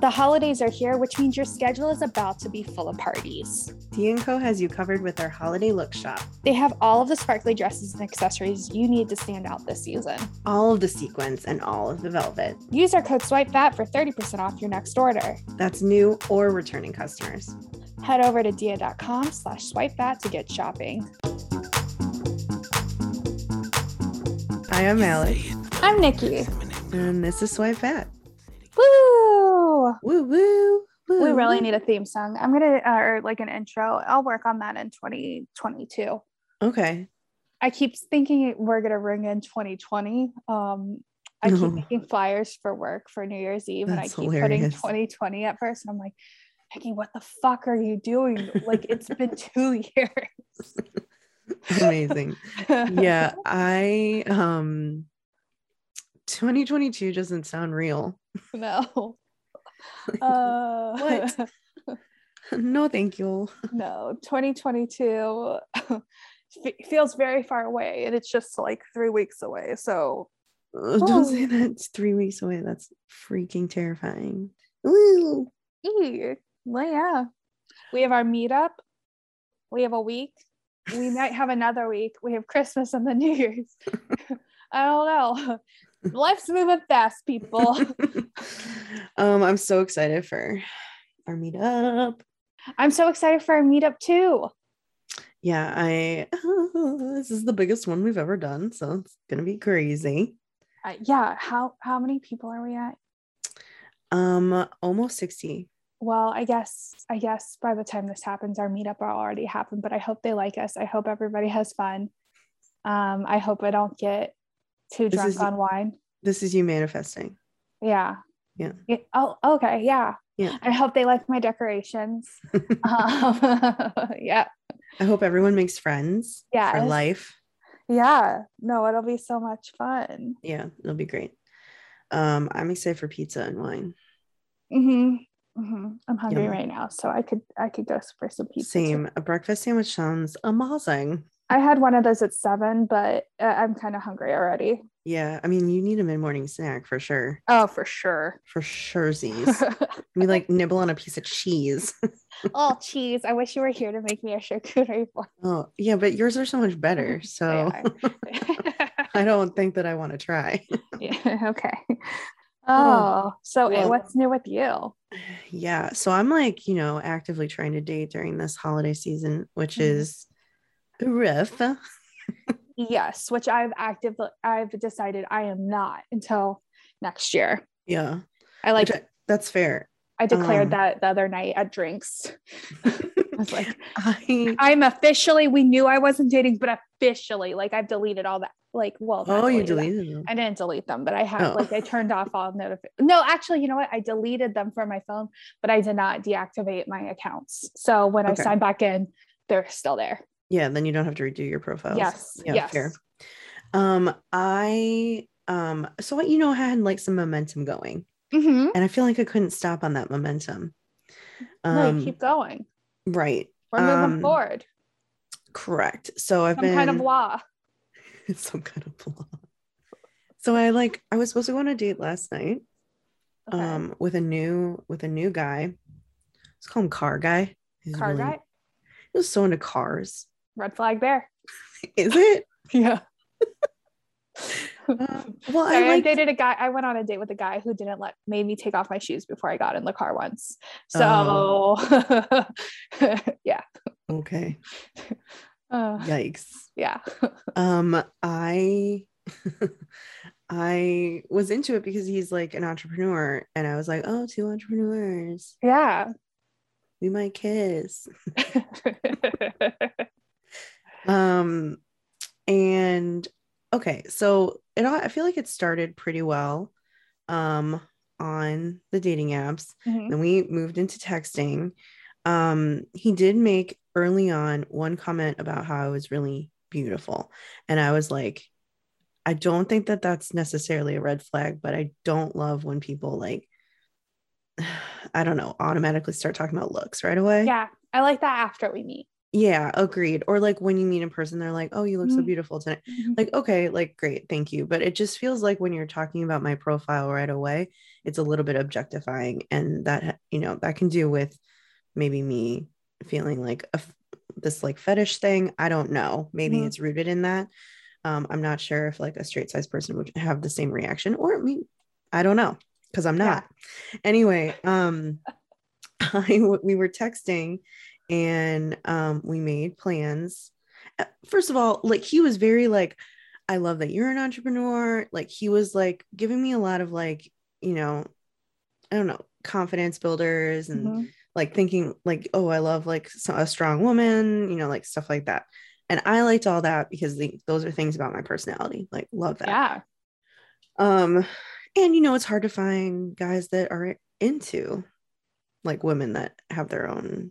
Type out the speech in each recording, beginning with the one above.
The holidays are here, which means your schedule is about to be full of parties. Dia & Co has you covered with their holiday look shop. They have all of the sparkly dresses and accessories you need to stand out this season. All of the sequins and all of the velvet. Use our code SWIPEFAT for 30% off your next order. That's new or returning customers. Head over to dia.com slash swipefat to get shopping. Hi, I'm Alex. I'm Nikki. And this is Swipe Fat. Woo! Woo woo. woo We really woo. need a theme song. I'm gonna uh, or like an intro. I'll work on that in 2022. Okay. I keep thinking we're gonna ring in 2020. Um, I keep No. making flyers for work for New Year's Eve, and I That's keep putting 2020 at first. And I'm like, Nikki, what the fuck are you doing? Like it's been two years. Amazing. yeah, I um 2022 doesn't sound real. no. Uh, What? no, thank you. no 2022 fe- feels very far away and it's just like three weeks away so Uh, Don't say Oh. that. Three weeks away. That's freaking terrifying. Ee, well yeah we have our meetup we have a week we might have another week we have christmas and the new year's i don't know life's moving fast people um, I'm so excited for our meetup. i'm so excited for our meetup too Yeah, I this is the biggest one we've ever done, so it's gonna be crazy. uh, yeah how how many people are we at Um, almost 60. well i guess i guess by the time this happens our meetup will already happen but i hope they like us i hope everybody has fun um i hope i don't get too drunk is- on wine This is you manifesting. yeah Yeah. oh okay yeah Yeah. i hope they like my decorations um, yeah I hope everyone makes friends Yeah. for life. yeah no it'll be so much fun Yeah, it'll be great. Um, I'm excited for pizza and wine. hmm hmm i'm hungry right now so i could i could go for some pizza too. Same. A breakfast sandwich sounds amazing. I had one of those at seven but uh, i'm kind of hungry already Yeah, I mean, you need a mid morning snack for sure. oh for sure For sure, Z's. we like nibble on a piece of cheese. oh cheese i wish you were here to make me a charcuterie board oh, yeah, but yours are so much better. So I don't think that I want to try. yeah, okay oh so eh, well- what's new with you yeah. So I'm like, you know, actively trying to date during this holiday season, which Mhm. is rough. yes which i've actively i've decided i am not until next year Yeah. i like I- that's fair. i declared um, that the other night at drinks i was like I i'm officially we knew i wasn't dating but officially like i've deleted all that like well oh, you deleted them. I didn't delete them, but I have Oh. like I turned off all notifications. No, actually, you know what? I deleted them from my phone, but I did not deactivate my accounts. So when I Okay. sign back in, they're still there. Yeah, then you don't have to redo your profiles. Yes. Yeah, yes. fair. Um, I um, so you know, I had like some momentum going, Mhm. and I feel like I couldn't stop on that momentum. no, Um, you keep going. right, We're moving um, forward. correct. So I've Some been kind of law. some kind of blah. So I like I was supposed to go on a date last night, Okay. um, with a new with a new guy. Let's call him Car Guy. He's Car really- guy. He was so into cars. Red flag there. Is it? Yeah. Uh, well, Sorry, I I, dated a guy. I went on a date with a guy who didn't let made me take off my shoes before I got in the car once. So Oh. yeah. Okay. Uh, Yikes. yeah. Um, I I was into it because he's like an entrepreneur, and I was like, oh, two entrepreneurs, Yeah. we might kiss. Um, and okay, so it all I feel like it started pretty well um on the dating apps. Mhm. Then we moved into texting. Um, he did make early on one comment about how I was really beautiful, and I was like, I don't think that that's necessarily a red flag, but I don't love when people like, I don't know, automatically start talking about looks right away. Yeah. I like that after we meet. Yeah, agreed. Or like when you meet in person, they're like, "Oh, you look so Mhm. beautiful tonight." Like, okay, like great, thank you. But it just feels like when you're talking about my profile right away, it's a little bit objectifying and that you know that can do with maybe me feeling like a, this like fetish thing i don't know maybe Mhm. it's rooted in that um i'm not sure if like a straight size person would have the same reaction or me i don't know because i'm not anyway um I, we were texting and um we made plans Uh, first of all like he was very like i love that you're an entrepreneur like he was like giving me a lot of like you know i don't know confidence builders and Mhm. like thinking like oh i love like a strong woman you know like stuff like that and i liked all that because the, those are things about my personality like love that Yeah. um and you know it's hard to find guys that are into like women that have their own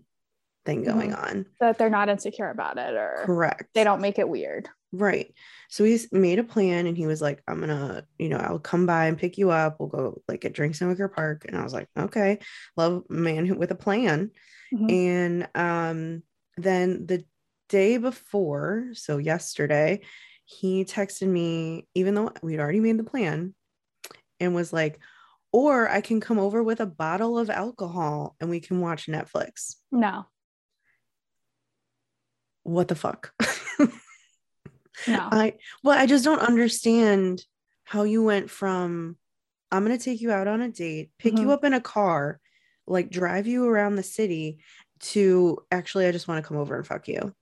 thing going on. That they're not insecure about it or correct. they don't make it weird. right. So we s- made a plan and he was like i'm gonna you know i'll come by and pick you up. We'll go like get drinks in wicker park. And i was like okay. Love man who- with a plan. Mhm. and um then the day before so yesterday he texted me even though we'd already made the plan and was like or i can come over with a bottle of alcohol and we can watch netflix. No, what the fuck no. i well i just don't understand how you went from i'm going to take you out on a date pick you Mhm. up in a car like drive you around the city to actually i just want to come over and fuck you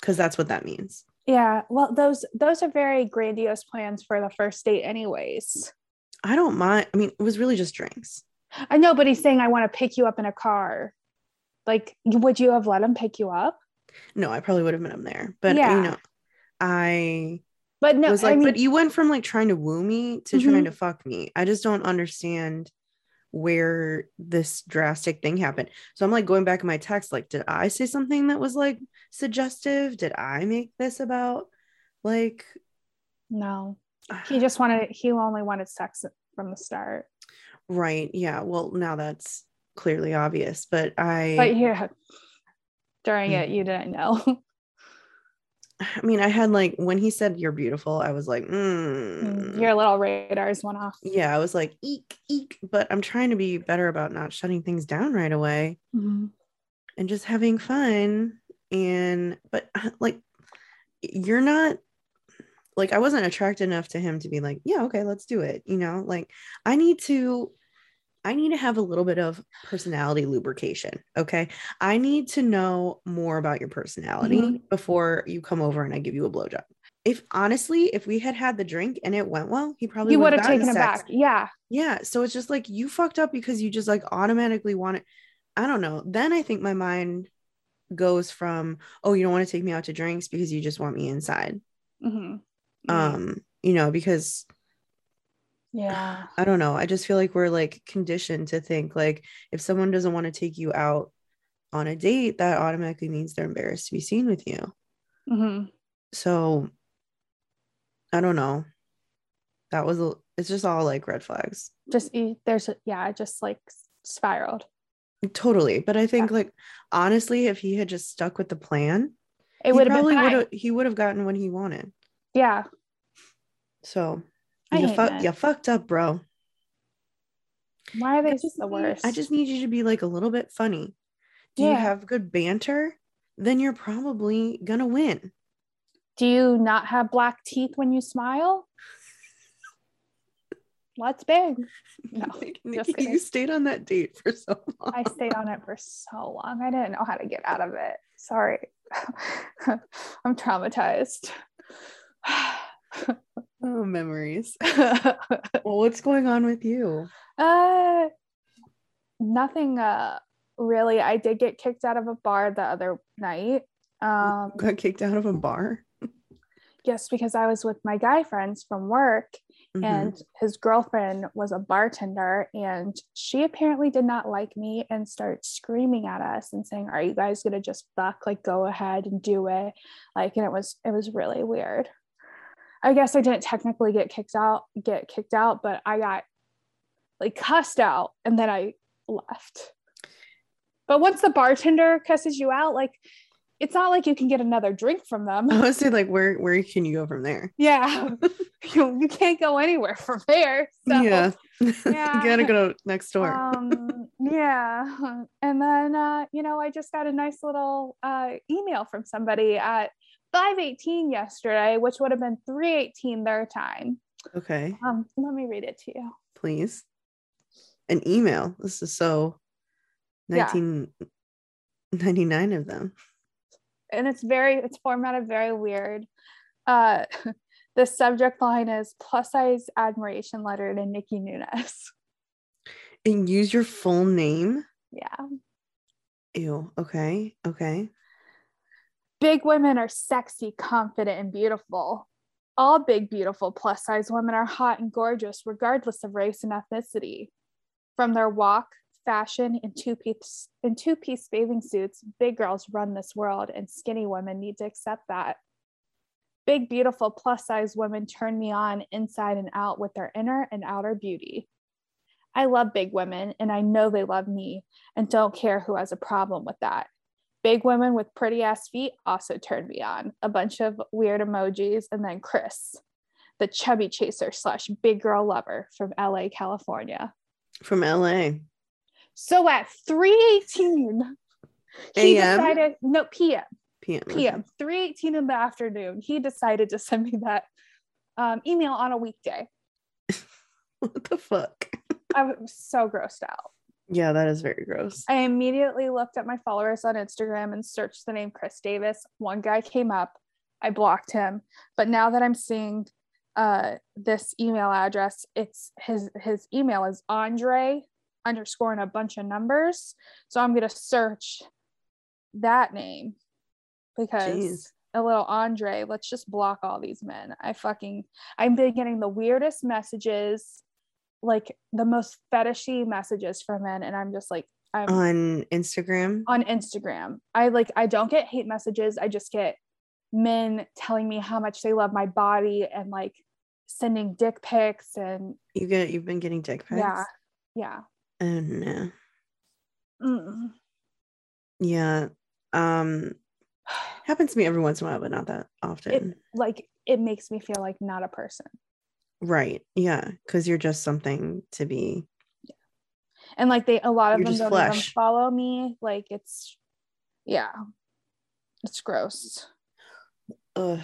because that's what that means yeah. Well, those those are very grandiose plans for the first date, anyways. i don't mind i mean it was really just drinks I know, but he's saying I want to pick you up in a car. Like, would you have let him pick you up? No i probably would have met him there but Yeah. you know i But no, was like I mean, but you went from like trying to woo me to Mhm. trying to fuck me i just don't understand where this drastic thing happened so i'm like going back in my text like did i say something that was like suggestive did i make this about like no. He just wanted. He only wanted sex from the start. right yeah well now that's clearly obvious but i But yeah, during Mm. it, you didn't know. i mean i had like when he said you're beautiful i was like mm. Your little radars went off. yeah i was like eek eek but i'm trying to be better about not shutting things down right away Mhm. and just having fun and but uh, like you're not like i wasn't attracted enough to him to be like yeah okay let's do it you know like i need to i need to have a little bit of personality lubrication okay i need to know more about your personality Mhm. before you come over and i give you a blowjob if honestly if we had had the drink and it went well he probably You would have taken it back. Yeah. Yeah. So it's just like you fucked up because you just like automatically want it. I don't know. Then I think my mind goes from, oh, you don't want to take me out to drinks because you just want me inside. Mhm. Um, you know, because yeah. I don't know. I just feel like we're like conditioned to think like if someone doesn't want to take you out on a date, that automatically means they're embarrassed to be seen with you. hmm So I don't know. That was a, it's just all like red flags. Just there's yeah, just like spiraled. Totally. But I think like honestly, if he had just stuck with the plan, It would have probably would have he would have gotten what he wanted. Yeah. So I you, fuck you fucked up, bro. Why are they just the worst? I just need you to be like a little bit funny. Do you have good banter? Then you're probably gonna win. Do you not have black teeth when you smile? What's big? No, Nikki, you stayed on that date for so long. I stayed on it for so long. I didn't know how to get out of it. Sorry. I'm traumatized. oh, memories. well, what's going on with you? uh nothing uh really. I did get kicked out of a bar the other night. Um Got kicked out of a bar? yes, because I was with my guy friends from work Mhm. and his girlfriend was a bartender and she apparently did not like me and started screaming at us and saying are you guys gonna just fuck like go ahead and do it like and it was it was really weird i guess i didn't technically get kicked out get kicked out but i got like cussed out and then i left but once the bartender cusses you out like it's not like you can get another drink from them I was like, where where can you go from there? yeah you, you can't go anywhere from there so Yeah. Yeah. you gotta go next door. um yeah and then uh you know i just got a nice little uh email from somebody at 518 yesterday which would have been 318 their time okay, um let me read it to you please. An email. This is so Yeah. 1999 of them. and it's very it's formatted very weird uh the subject line is plus size admiration letter to nikki Nunes. And use your full name. yeah Ew. Okay. Okay. Big women are sexy confident and beautiful. All big beautiful plus size women are hot and gorgeous regardless of race and ethnicity. From their walk fashion and two piece in two piece bathing suits big girls run this world and skinny women need to accept that. Big beautiful plus size women turn me on inside and out with their inner and outer beauty. I love big women and i know they love me and don't care who has a problem with that big women with pretty ass feet also turn me on a bunch of weird emojis and then chris the chubby chaser slash big girl lover from la california From LA. so at 318, he AM? decided, no, PM, PM. PM, 318 in the afternoon, he decided to send me that um, email on a weekday. What the fuck? I was so grossed out. Yeah, that is very gross. I immediately looked at my followers on Instagram and searched the name Chris Davis. One guy came up. I blocked him. But now that I'm seeing uh, this email address, it's his his email is Andre underscore and a bunch of numbers. So I'm gonna search that name because Jeez. a little Andre. Let's just block all these men. I fucking I've been getting the weirdest messages, like the most fetishy messages from men, and I'm just like I'm On Instagram. on Instagram. I like I don't get hate messages. I just get men telling me how much they love my body and like sending dick pics and You get you've been getting dick pics. yeah. Yeah. Oh no. Mm. Yeah. Um happens to me every once in a while, but not that often. It like it makes me feel like not a person. Right. Yeah. Cause you're just something to be Yeah. And like they a lot of You're them don't even follow me. Like it's yeah. It's gross. Ugh.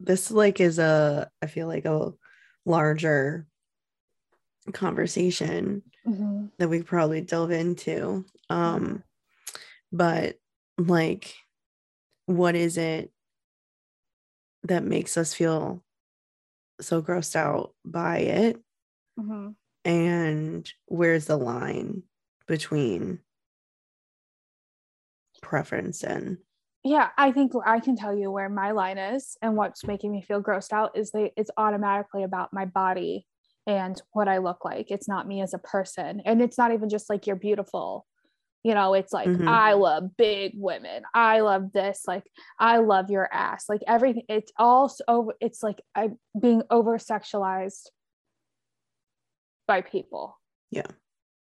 this like is a I feel like a larger conversation Mhm. that we probably delve into. Um, but like, what is it that makes us feel so grossed out by it? Mhm. And where's the line between preference and yeah i think i can tell you where my line is and what's making me feel grossed out is they it's automatically about my body and what i look like it's not me as a person and it's not even just like you're beautiful you know it's like Mhm. i love big women. I love this. Like i love your ass. Like everything it's all over it's like i'm being over sexualized by people. Yeah.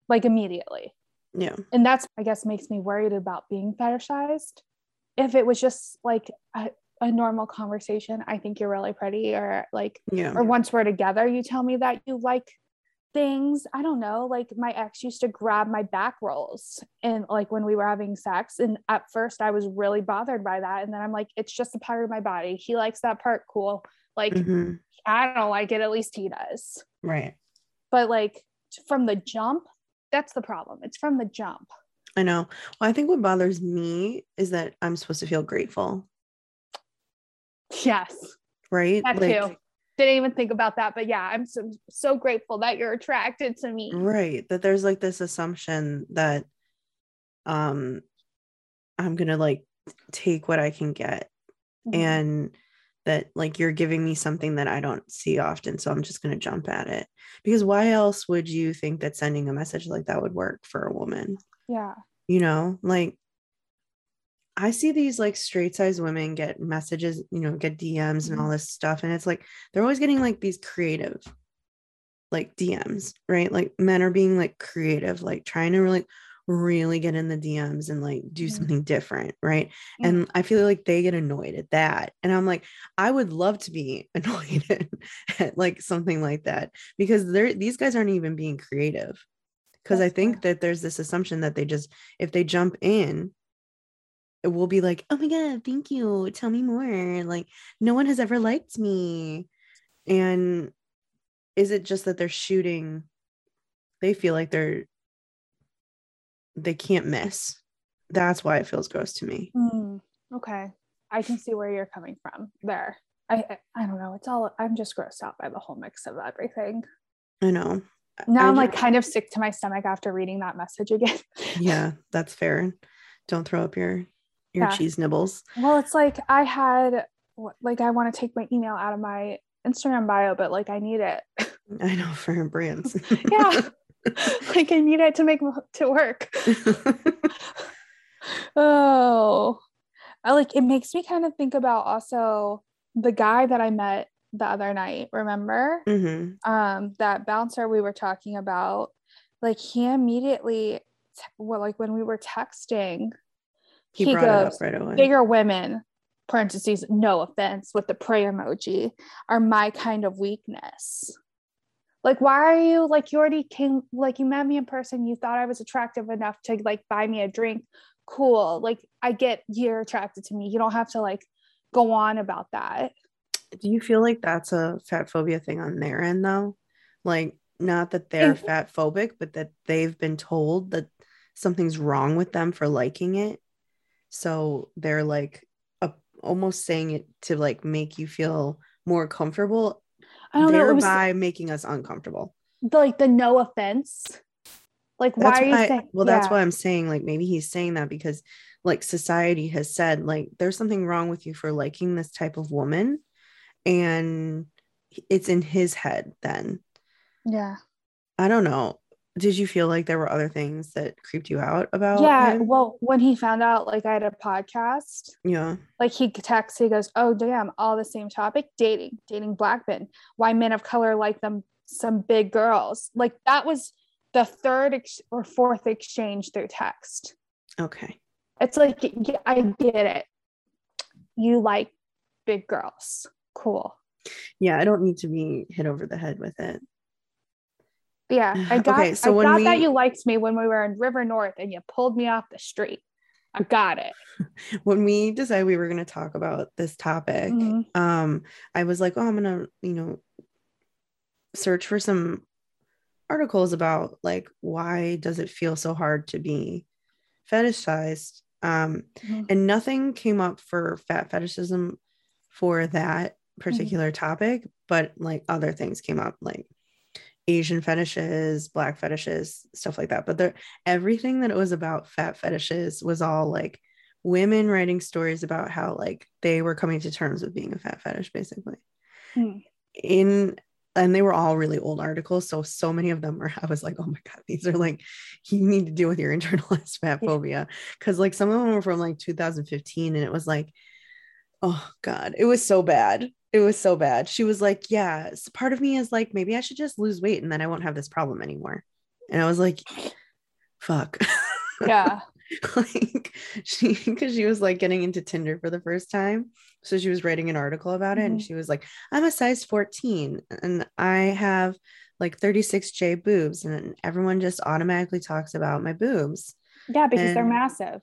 like immediately. Yeah, and that's i guess makes me worried about being fetishized. If it was just like a, a normal conversation i think you're really pretty or like yeah, or once we're together you tell me that you like things i don't know like my ex used to grab my back rolls and like when we were having sex and at first i was really bothered by that and then i'm like it's just a part of my body he likes that part cool like Mhm. i don't like it at least he does right. but like from the jump that's the problem it's from the jump I know. Well, I think what bothers me is that I'm supposed to feel grateful, yes right? That too. Didn't even think about that, but yeah, I'm so so grateful that you're attracted to me. right that there's like this assumption that um i'm gonna like take what i can get Mhm. and that like you're giving me something that i don't see often so i'm just gonna jump at it because why else would you think that sending a message like that would work for a woman yeah, you know like i see these like straight size women get messages you know get dms and all this stuff and it's like they're always getting like these creative like dms right like men are being like creative like trying to like really get in the DMs and like do Mhm. something different, right? Mm. And I feel like they get annoyed at that. And I'm like, I would love to be annoyed at, at like something like that because they're these guys aren't even being creative. Because I think fair. that there's this assumption that they just if they jump in, will be like, oh my god, thank you. Tell me more. Like, no one has ever liked me. And is it just that they're shooting? They feel like they're they can't miss. That's why it feels gross to me. Mm, okay. I can see where you're coming from there. I, I don't know. It's all I'm just grossed out by the whole mix of everything. I know. Now I I'm like kind of sick to my stomach after reading that message again. yeah, that's fair. Don't throw up your your Yeah. cheese nibbles. well, it's like I had like I want to take my email out of my Instagram bio, but like I need it. I know for brands. yeah. like I need it to make to work. Oh, I like it makes me kind of think about also the guy that I met the other night. Remember, hmm um, that bouncer we were talking about. Like he immediately, well, like when we were texting, He, he, brought it goes, up right away. "Bigger women." Parentheses, no offense, with the pray emoji, are my kind of weakness. Like, why are you like you already came like you met me in person? You thought I was attractive enough to like buy me a drink. Cool. Like, I get you're attracted to me. You don't have to like go on about that. Do you feel like that's a fat phobia thing on their end though? Like not that they're fat phobic, but that they've been told that something's wrong with them for liking it. So they're like a, almost saying it to like make you feel more comfortable, I don't know. Thereby making us uncomfortable. the, like the no offense. Like, why That's are you saying? well, that's yeah. why I'm saying like maybe he's saying that because like society has said like there's something wrong with you for liking this type of woman, and it's in his head then. Yeah. I don't know. Did you feel like there were other things that creeped you out about yeah. him? Well, when he found out like I had a podcast, Yeah. like he texts, he goes, "Oh damn, all the same topic: dating, dating black men, why men of color like them, some big girls." Like that was the third ex- or fourth exchange through text. Okay. It's like, I get it. You like big girls, cool. Yeah, I don't need to be hit over the head with it. Yeah, I got. Okay, so I when got that you liked me when we were in River North and you pulled me off the street. I got it. When we decided we were going to talk about this topic, Mhm. um, I was like, oh, I'm going to, you know, search for some articles about like why does it feel so hard to be fetishized um Mhm. and nothing came up for fat fetishism for that particular topic but like other things came up like asian fetishes black fetishes stuff like that. But there everything that it was about fat fetishes was all like women writing stories about how like they were coming to terms with being a fat fetish basically. Hmm. in and they were all really old articles so so many of them were i was like oh my god these are like you need to deal with your internalized fat phobia. Because like some of them were from like 2015 and it was like oh god it was so bad it was so bad she was like yeah so part of me is like maybe i should just lose weight and then i won't have this problem anymore and i was like fuck Yeah. like she because she was like getting into tinder for the first time so she was writing an article about it and Mhm. she was like i'm a size 14 and i have like 36j boobs and everyone just automatically talks about my boobs Yeah, because they're massive.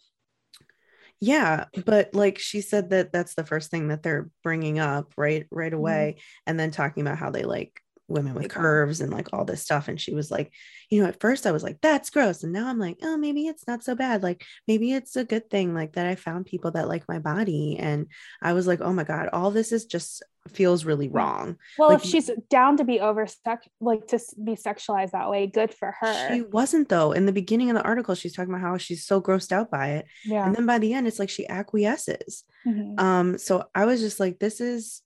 Yeah but like she said that that's the first thing that they're bringing up right right Mm-hmm. away and then talking about how they like women with curves and like all this stuff and she was like you know at first i was like that's gross and now i'm like oh maybe it's not so bad like maybe it's a good thing like that i found people that like my body and i was like oh my god all this is just feels really wrong Well, like, if she's down to be over sex, like to be sexualized that way, good for her. she wasn't though in the beginning of the article she's talking about how she's so grossed out by it yeah. and then by the end it's like she acquiesces Mhm. um so i was just like this is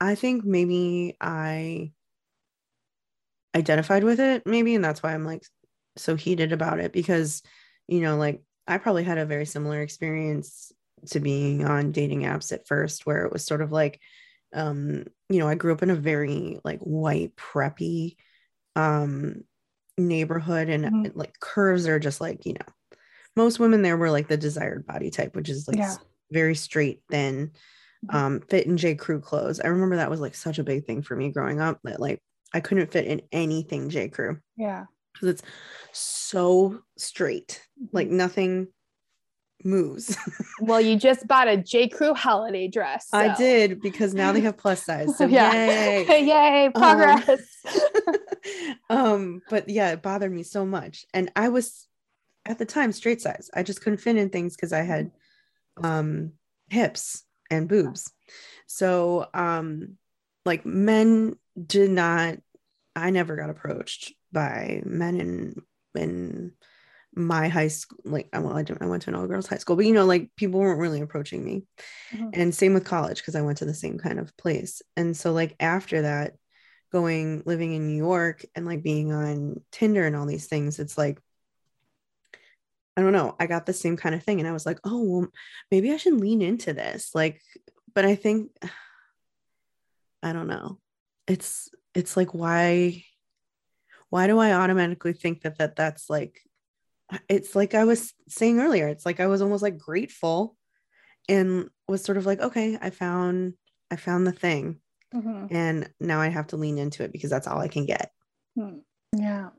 i think maybe i identified with it maybe and that's why i'm like so heated about it because you know like i probably had a very similar experience to being on dating apps at first where it was sort of like um you know i grew up in a very like white preppy um neighborhood and Mhm. like curves are just like you know most women there were like the desired body type which is like Yeah. very straight thin Mhm. um fit in j crew clothes i remember that was like such a big thing for me growing up that like i couldn't fit in anything j crew Yeah. because it's so straight like Mm-hmm. nothing moves Well, you just bought a J. Crew holiday dress. i did because now they have plus size so yeah. yay Yay, progress. um but yeah it bothered me so much and i was at the time straight size i just couldn't fit in things because i had um hips and boobs so um like men did not i never got approached by men in in my high school like I, well, I, I went to an all girls high school but you know like people weren't really approaching me. Mhm. and same with college because i went to the same kind of place. And so like after that going living in new york and like being on tinder and all these things it's like i don't know i got the same kind of thing. And i was like oh well maybe i should lean into this. Like but i think i don't know. It's it's like why why do i automatically think that that that's like it's like i was saying earlier it's like i was almost like grateful and was sort of like okay i found i found the thing Mhm. and now i have to lean into it because that's all i can get Hmm. Yeah.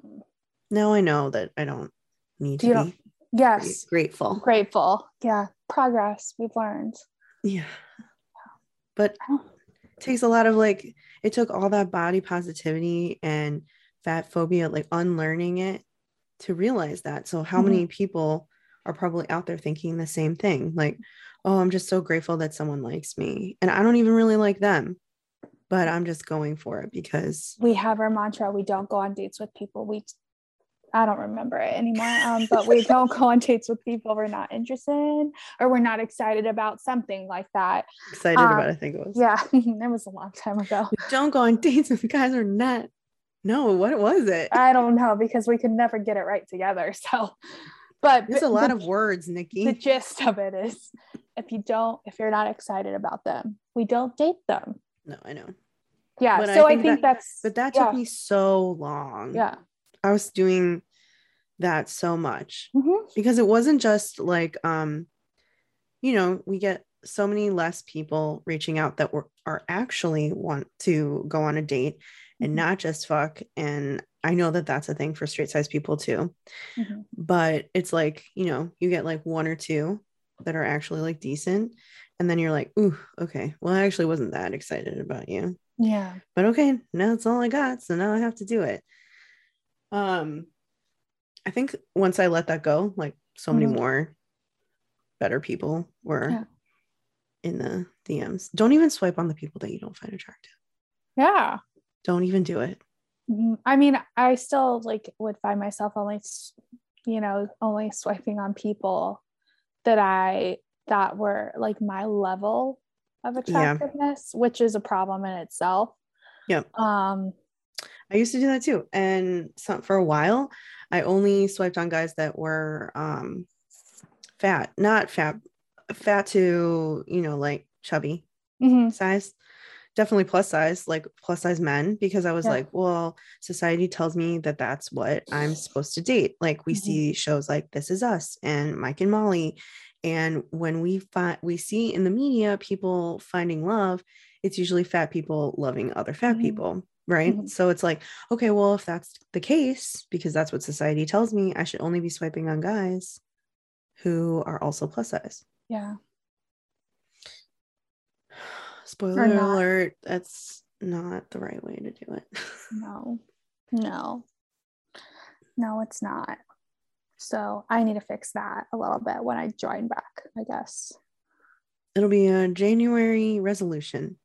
now i know that i don't need to You don't- Yes. grateful Grateful. Yeah. Progress. We've learned. yeah but it takes a lot of like it took all that body positivity and fat phobia like unlearning it to realize that so how Mhm. many people are probably out there thinking the same thing like oh i'm just so grateful that someone likes me and i don't even really like them but i'm just going for it because We have our mantra. We don't go on dates with people. We I don't remember it anymore. Um, but we don't go on dates with people we're not interested in or we're not excited about something like that. excited Um, about i think it was Yeah, that was a long time ago. We don't go on dates with guys or not no what was it? I don't know because we could never get it right together. So, but there's a lot the- of words nikki. the gist of it is if you don't if you're not excited about them we don't date them. No i know. Yeah But so i think think, that- that's but that yeah, took me so long. Yeah. I was doing that so much. Mhm. because it wasn't just like um you know we get so many less people reaching out that were are actually want to go on a date and Mhm. not just fuck. And I know that that's a thing for straight size people too. Mhm. but it's like you know you get like one or two that are actually like decent. And then you're like ooh okay. Well I actually wasn't that excited about you. Yeah. But okay now that's all i got. So now i have to do it. Um i think once i let that go like so many Mhm. more better people were. Yeah. In the dms don't even swipe on the people that you don't find attractive yeah don't even do it Mhm. i mean i still like would find myself only you know only swiping on people that i that were like my level of Yeah. attractiveness which is a problem in itself Yeah. um i used to do that too and some, for a while i only swiped on guys that were um fat not fat fat to you know like chubby mhm. size definitely plus size like plus size men because i was Yeah. like well society tells me that that's what i'm supposed to date like we Mhm. see shows like this is us and mike and molly and when we find we see in the media people finding love it's usually fat people loving other fat Mhm. people right Mhm. so it's like okay well if that's the case because that's what society tells me i should only be swiping on guys who are also plus size yeah Spoiler alert, that's not the right way to do it. No, no, no, it's not. So I need to fix that a little bit when I join back, I guess. It'll be a January resolution.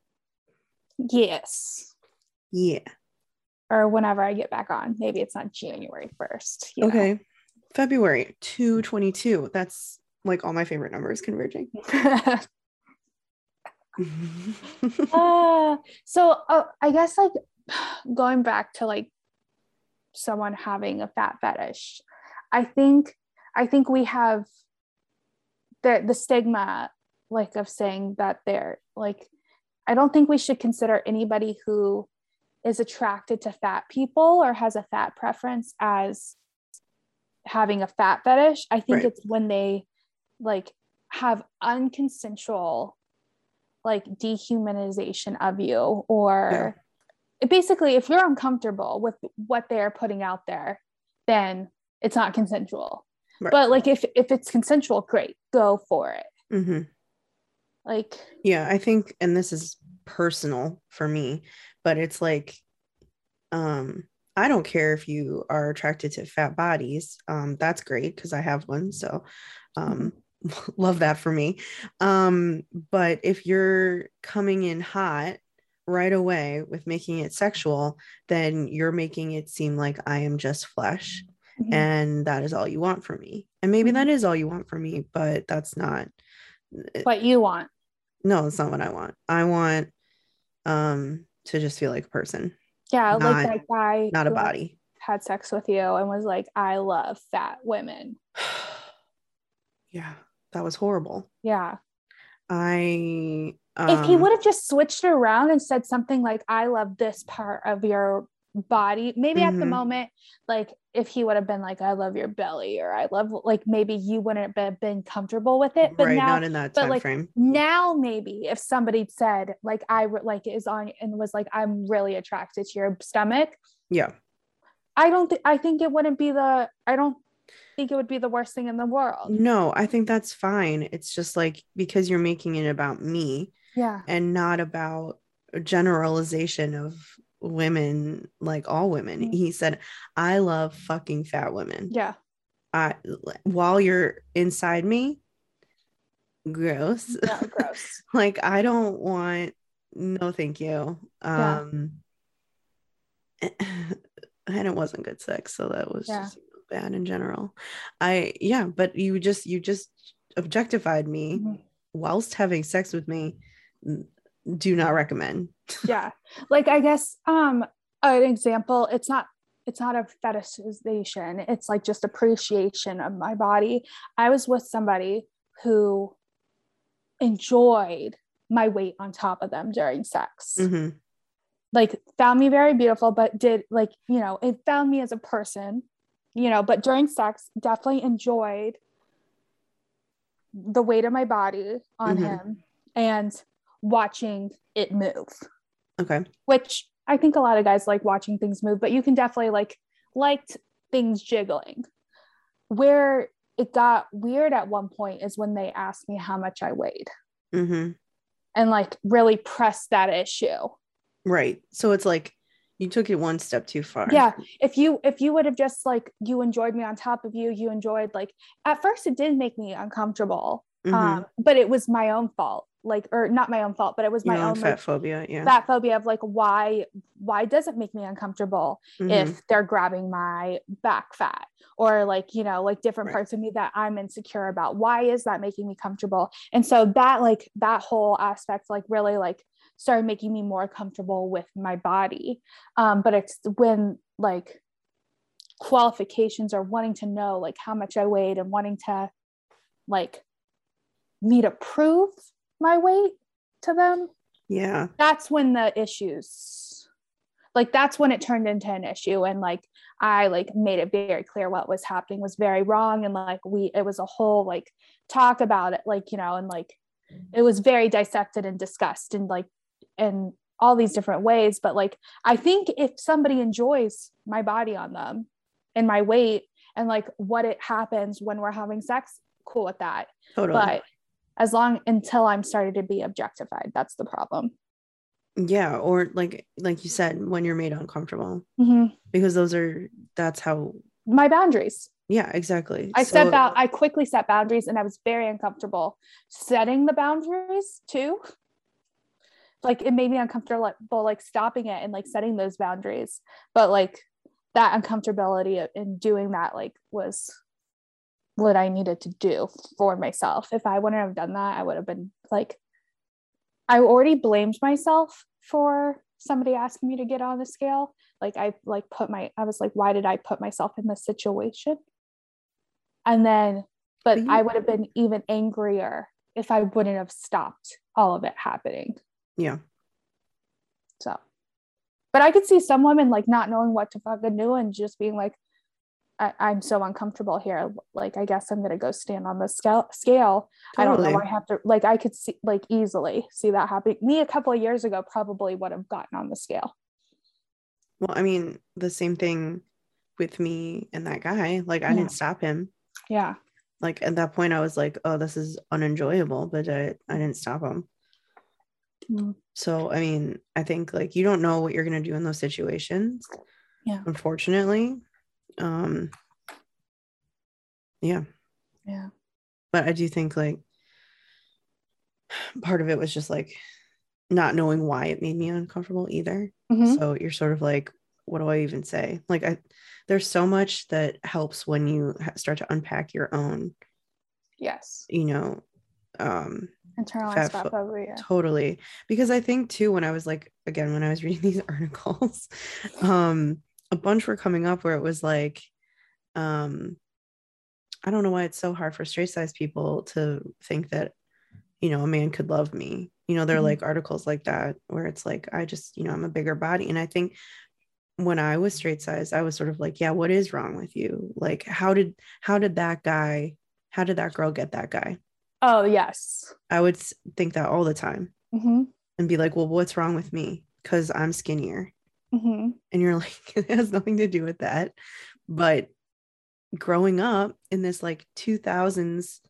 Yes. Yeah. Or whenever I get back on. Maybe it's not January 1st. you know. Okay. February 222. That's like all my favorite numbers converging. uh, so uh, I guess like going back to like someone having a fat fetish, I think I think we have the the stigma like of saying that they're like I don't think we should consider anybody who is attracted to fat people or has a fat preference as having a fat fetish. I think Right. it's when they like have unconsensual like dehumanization of you or basically if you're uncomfortable with what they're putting out there then it's not consensual Right. but like if if it's consensual great go for it mm-hmm. like Yeah, I think, and this is personal for me, but it's like, um, I don't care if you are attracted to fat bodies. Um, that's great because I have one. So, um, love that for me. Um, but if you're coming in hot right away with making it sexual, then you're making it seem like I am just flesh mhm. and that is all you want from me. And maybe that is all you want from me, but that's not what you want no it's not what i want i want um to just feel like a person yeah Not- like that guy not a body had sex with you and was like i love fat women yeah that was horrible. Yeah. I if he um, would have just switched it around and said something like i love this part of your body maybe at the Mhm. moment like if he would have been like i love your belly or i love like maybe you wouldn't have been comfortable with it but right now not in that but, time like, frame now maybe if somebody said like i like is on and was like i'm really attracted to your stomach yeah. I don't think i think it wouldn't be the i don't think it would be the worst thing in the world. No i think that's fine. It's just like because you're making it about me yeah. and not about a generalization of women like all women. Mhm. he said i love fucking fat women. Yeah. I while you're inside me gross. Yeah gross. Like i don't want no thank you. Yeah. um and it wasn't good sex so that was Yeah. just bad in general. I yeah but you just you just objectified me Mhm. whilst having sex with me. Do not recommend. Yeah like i guess um an example it's not it's not a fetishization it's like just appreciation of my body. I was with somebody who enjoyed my weight on top of them during sex. Mhm. like found me very beautiful but did like you know it found me as a person you know but during sex definitely enjoyed the weight of my body on Mhm. him and watching it move okay which I think a lot of guys like watching things move, but you can definitely like liked things jiggling. Where it got weird at one point is when they asked me how much I weighed hmm and like really pressed that issue. right so it's like you took it one step too far Yeah. If you if you would have just like you enjoyed me on top of you, you enjoyed like at first it did make me uncomfortable. Mhm. Um, but it was my own fault. Like or not my own fault, but it was Your my own own fat like, phobia yeah fat phobia of like why why does it make me uncomfortable Mhm. if they're grabbing my back fat or like you know like different Right. parts of me that i'm insecure about why is that making me comfortable and so that like that whole aspect like really like started making me more comfortable with my body. Um but it's when like qualifications are wanting to know like how much i weighed and wanting to like me to prove my weight to them yeah. that's when the issues like that's when it turned into an issue. And like i like made it very clear what was happening was very wrong. And like we it was a whole like talk about it like you know and like it was very dissected and discussed and like in all these different ways but like i think if somebody enjoys my body on them and my weight and like what it happens when we're having sex cool with that. Totally. But as long until i'm started to be objectified that's the problem. Yeah or like like you said when you're made uncomfortable. Mhm. because those are that's how my boundaries. Yeah exactly. I So- set out i quickly set boundaries and i was very uncomfortable setting the boundaries too like it made me uncomfortable like stopping it and like setting those boundaries. But like that uncomfortability in doing that like was what i needed to do for myself. If i wouldn't have done that i would have been like i already blamed myself for somebody asking me to get on the scale. Like i like put my i was like why did i put myself in this situation? And then but But i would have been even angrier if i wouldn't have stopped all of it happening yeah so But I could see some women like not knowing what to fucking do and just being like, I, am so uncomfortable here. Like, I guess I'm gonna go stand on the scale. Scale. Totally. I don't know. Why I have to like. I could see like easily see that happening. Me a couple of years ago probably would have gotten on the scale. Well, I mean, the same thing with me and that guy. Like, I yeah. didn't stop him. Yeah. Like at that point, I was like, "Oh, this is unenjoyable," but I I didn't stop him. Mm. So, I mean, I think like you don't know what you're gonna do in those situations. Yeah. Unfortunately, um yeah yeah but i do think like part of it was just like not knowing why it made me uncomfortable either mm-hmm. so you're sort of like what do i even say like i there's so much that helps when you start to unpack your own yes you know um internalized fat phobia totally. Because i think too when i was like again when i was reading these articles um a bunch were coming up where it was like um i don't know why it's so hard for straight size people to think that you know a man could love me. You know there are mm-hmm. like articles like that where it's like i just you know i'm a bigger body. And i think when i was straight size i was sort of like yeah what is wrong with you? Like how did how did that guy how did that girl get that guy oh yes i would think that all the time mm-hmm. and be like well what's wrong with me because i'm skinnier Mm-hmm. And you're like, it has nothing to do with that. But growing up in this like 2000s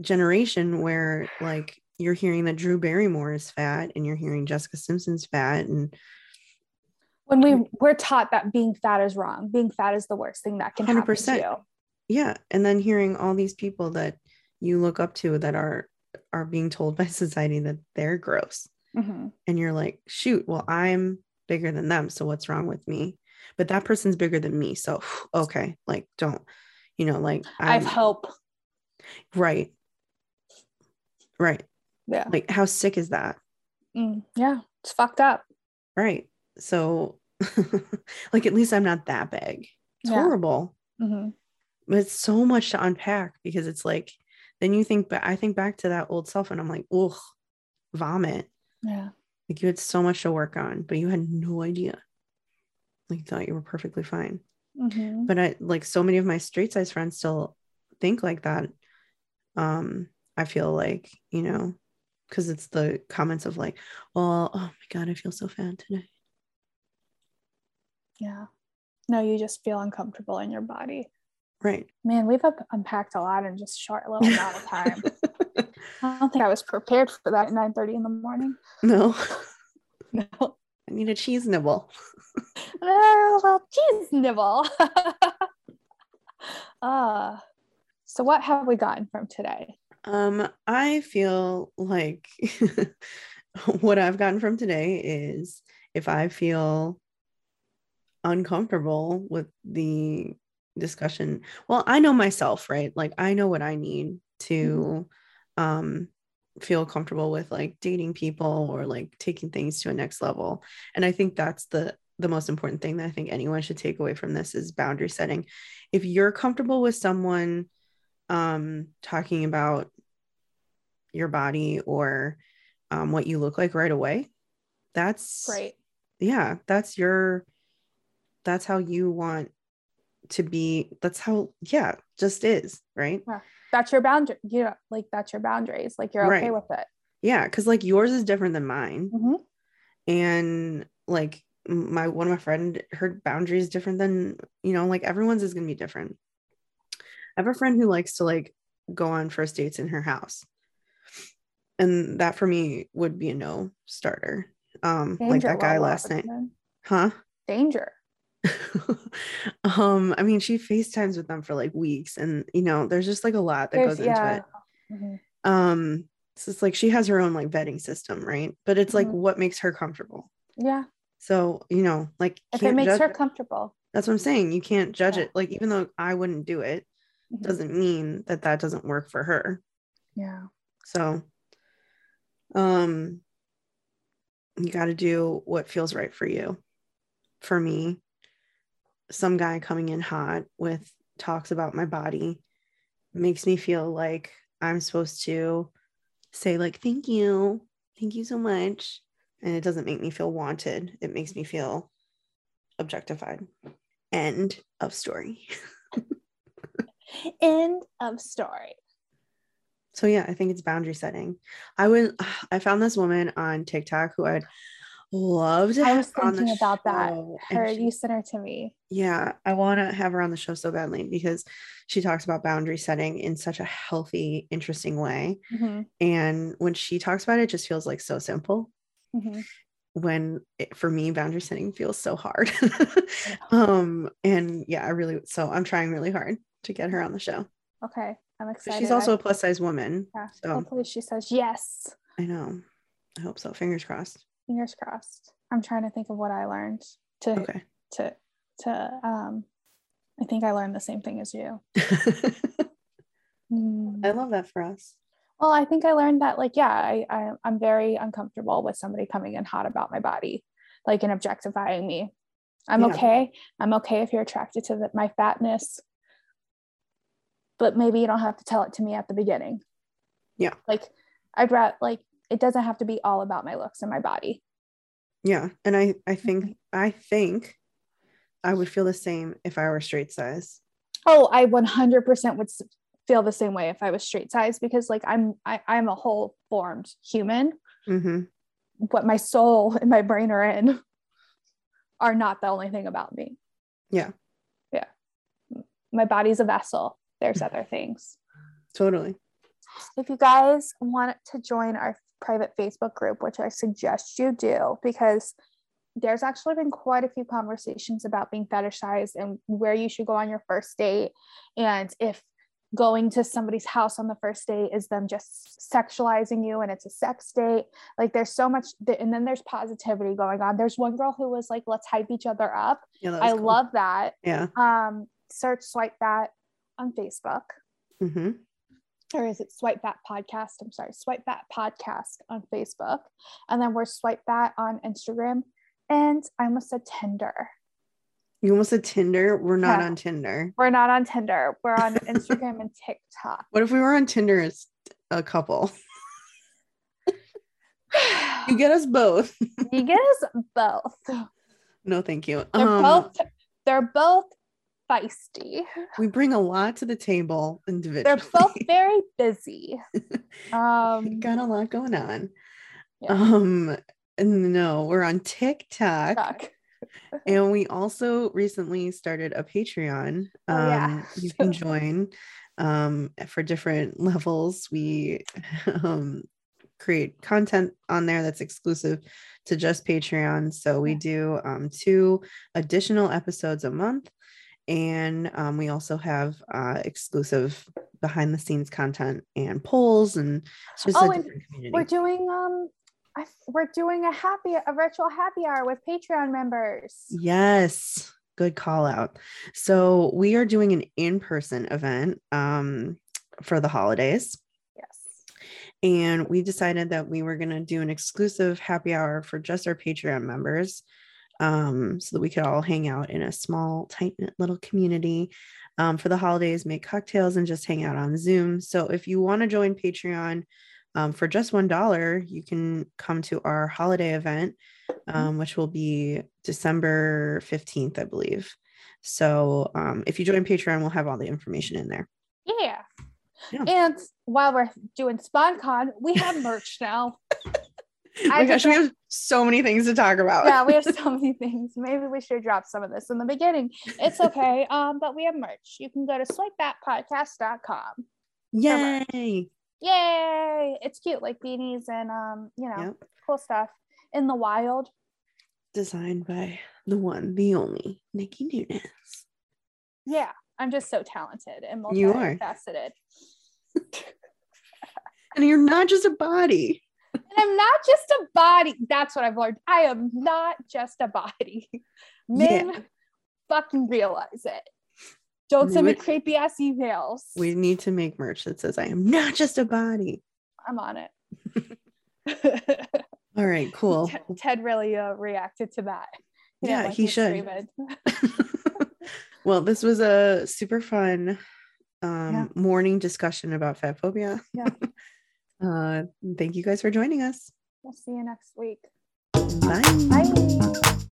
generation where like you're hearing that Drew Barrymore is fat and you're hearing Jessica Simpson's fat and when we we're taught that being fat is wrong being fat is the worst thing that can 100%. happen to you yeah and then hearing all these people that you look up to that are are being told by society that they're gross mm-hmm. and you're like shoot well i'm bigger than them. So what's wrong with me? But that person's bigger than me. So okay, like don't, you know, like i have hope. Right. Right. Yeah. Like how sick is that? Mm, yeah, it's fucked up. Right. So like at least I'm not that big. It's yeah. horrible. Mm-hmm. But it's so much to unpack because it's like then you think but I think back to that old self and I'm like, ugh, vomit. Yeah. Like you had so much to work on, but you had no idea. Like you thought you were perfectly fine. Mm-hmm. But I like so many of my straight size friends still think like that. Um, I feel like, you know, because it's the comments of like, well, oh my God, I feel so fat today. Yeah. No, you just feel uncomfortable in your body. Right. Man, we've unpacked a lot in just short little amount of time. I don't think I was prepared for that at 9 30 in the morning. No. No. I need a cheese nibble. oh, well, cheese nibble. uh, so what have we gotten from today? Um, I feel like what I've gotten from today is if I feel uncomfortable with the discussion, well, I know myself, right? Like I know what I need to mm-hmm um feel comfortable with like dating people or like taking things to a next level. And i think that's the the most important thing that i think anyone should take away from this is boundary setting. If you're comfortable with someone um talking about your body or um, what you look like right away that's right. Yeah that's your that's how you want to be that's how yeah just is right? Yeah. That's your boundary you know like that's your boundaries like you're okay right. with it. Yeah because like yours is different than mine. Mm-hmm. and like my one of my friend her boundary is different than you know like everyone's is gonna be different. I have a friend who likes to like go on first dates in her house. And that for me would be a no starter um Danger. like that guy last night huh? Danger um, I mean, she FaceTimes with them for like weeks, and you know, there's just like a lot that there's, goes yeah. into it. Mm-hmm. Um, so it's like she has her own like vetting system, right? But it's like mm-hmm. what makes her comfortable. Yeah. So, you know, like if it makes her comfortable. That's what I'm saying. You can't judge yeah. it. Like, even though I wouldn't do it, mm-hmm. doesn't mean that that doesn't work for her. Yeah. So, um, you got to do what feels right for you. For me, some guy coming in hot with talks about my body makes me feel like I'm supposed to say like thank you thank you so much and it doesn't make me feel wanted. It makes me feel objectified. End of story. End of story. So yeah, I think it's boundary setting. I would I found this woman on TikTok who I'd love to I was thinking about that. show, and Her, she- you sent her to me. yeah, I want to have her on the show so badly because she talks about boundary setting in such a healthy, interesting way. Mhm, And when she talks about it, it just feels like so simple. mhm. When it, for me, boundary setting feels so hard. um, and yeah, I really so I'm trying really hard to get her on the show. Okay, I'm excited. she's also I- a plus size woman. yeah, So hopefully she says yes. I know. I hope so. Fingers crossed. Fingers crossed. I'm trying to think of what I learned to Okay. to to um. I think I learned the same thing as you. Mm. I love that for us. Well, I think I learned that like yeah, I, I I'm very uncomfortable with somebody coming in hot about my body, like and objectifying me. I'm Yeah. okay. I'm okay if you're attracted to the, my fatness, but maybe you don't have to tell it to me at the beginning. Yeah. Like I'd rather like it doesn't have to be all about my looks and my body. Yeah. And I I Mm-hmm. think I think I would feel the same if I were straight size. Oh, I 100% would feel the same way if I was straight size because like I'm I, I'm a whole formed human. hmm what my soul and my brain are in are not the only thing about me. Yeah. Yeah. My body's a vessel. There's other things. Totally. If you guys want to join our private Facebook group, which I suggest you do, because there's actually been quite a few conversations about being fetishized and where you should go on your first date. And if going to somebody's house on the first date is them just sexualizing you and it's a sex date. Like there's so much, th- and then there's positivity going on. There's one girl who was like, let's hype each other up. Yeah. I cool. love that. Yeah. Um, search Swipe That on Facebook hmm or is it Swipe That Podcast? I'm sorry, Swipe That Podcast on Facebook. And then we're Swipe That on Instagram. And I almost said Tinder. You almost said Tinder. We're not Yeah. on Tinder. We're not on Tinder. We're on Instagram and TikTok. What if we were on Tinder as a couple? You get us both. you get us both. no, thank you. They're Um, both they're both feisty. we bring a lot to the table individually. They're both very busy. Um got a lot going on. Yeah. Um, no, we're on TikTok. TikTok. And we also recently started a Patreon. Um, Oh, yeah. you can join um, for different levels. We um, create content on there that's exclusive to just Patreon. So we do um, two additional episodes a month. And um, we also have uh, exclusive behind the scenes content and polls and it's just Oh, a different community. We're doing um I, we're doing a happy a virtual happy hour with Patreon members. Yes, good call out. So we are doing an in-person event um, for the holidays, Yes. and we decided that we were going to do an exclusive happy hour for just our Patreon members, um, so that we could all hang out in a small, tight knit little community um, for the holidays, make cocktails, and just hang out on Zoom. So if you want to join Patreon. Um, for just one dollar, you can come to our holiday event um, which will be December 15th, I believe. So um, if you join Patreon, we'll have all the information in there. Yeah. Yeah. And while we're doing SpawnCon, we have merch now. I gosh, we have so many things to talk about. yeah, we have so many things. Maybe we should drop some of this in the beginning. It's okay. Um, but we have merch. You can go to swipethatpodcast.com. Yay. Yay! It's cute, like beanies and um, you know, Yep. cool stuff in the wild. Designed by the one, the only Nikki Nunes. Yeah, I'm just so talented and You are. multifaceted. And you're not just a body. And I'm not just a body. That's what I've learned. I am not just a body. Men Yeah. fucking realize it. Don't send me creepy ass emails. We need to make merch that says I am not just a body. I'm on it. All right, cool. Ted, Ted really uh, reacted to that. Yeah, like he should. well, this was a super fun um, morning discussion about fat phobia. Yeah. Uh, thank you guys for joining us. We'll see you next week. Bye. Bye.